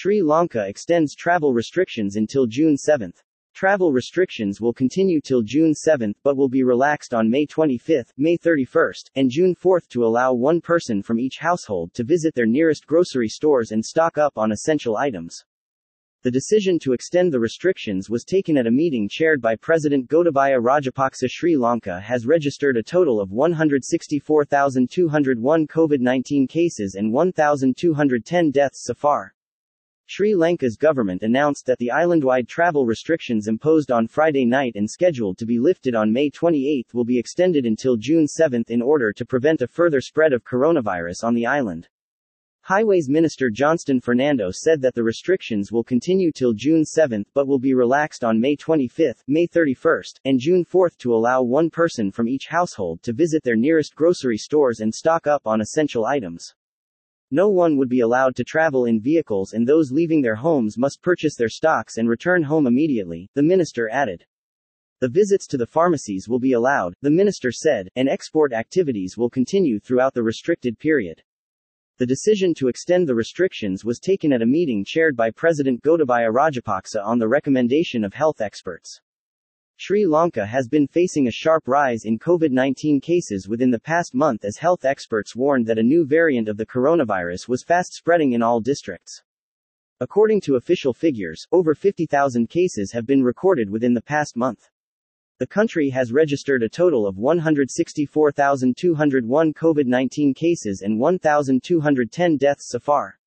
Sri Lanka extends travel restrictions until June 7. Travel restrictions will continue till June 7 but will be relaxed on May 25, May 31, and June 4 to allow one person from each household to visit their nearest grocery stores and stock up on essential items. The decision to extend the restrictions was taken at a meeting chaired by President Gotabaya Rajapaksa. Sri Lanka has registered a total of 164,201 COVID 19 cases and 1,210 deaths so far. Sri Lanka's government announced that the island-wide travel restrictions imposed on Friday night and scheduled to be lifted on May 28 will be extended until June 7 in order to prevent a further spread of coronavirus on the island. Highways Minister Johnston Fernando said that the restrictions will continue till June 7 but will be relaxed on May 25, May 31, and June 4 to allow one person from each household to visit their nearest grocery stores and stock up on essential items. No one would be allowed to travel in vehicles and those leaving their homes must purchase their stocks and return home immediately, the minister added. The visits to the pharmacies will be allowed, the minister said, and export activities will continue throughout the restricted period. The decision to extend the restrictions was taken at a meeting chaired by President Gotabaya Rajapaksa on the recommendation of health experts. Sri Lanka has been facing a sharp rise in COVID 19 cases within the past month as health experts warned that a new variant of the coronavirus was fast spreading in all districts. According to official figures, over 50,000 cases have been recorded within the past month. The country has registered a total of 164,201 COVID 19 cases and 1,210 deaths so far.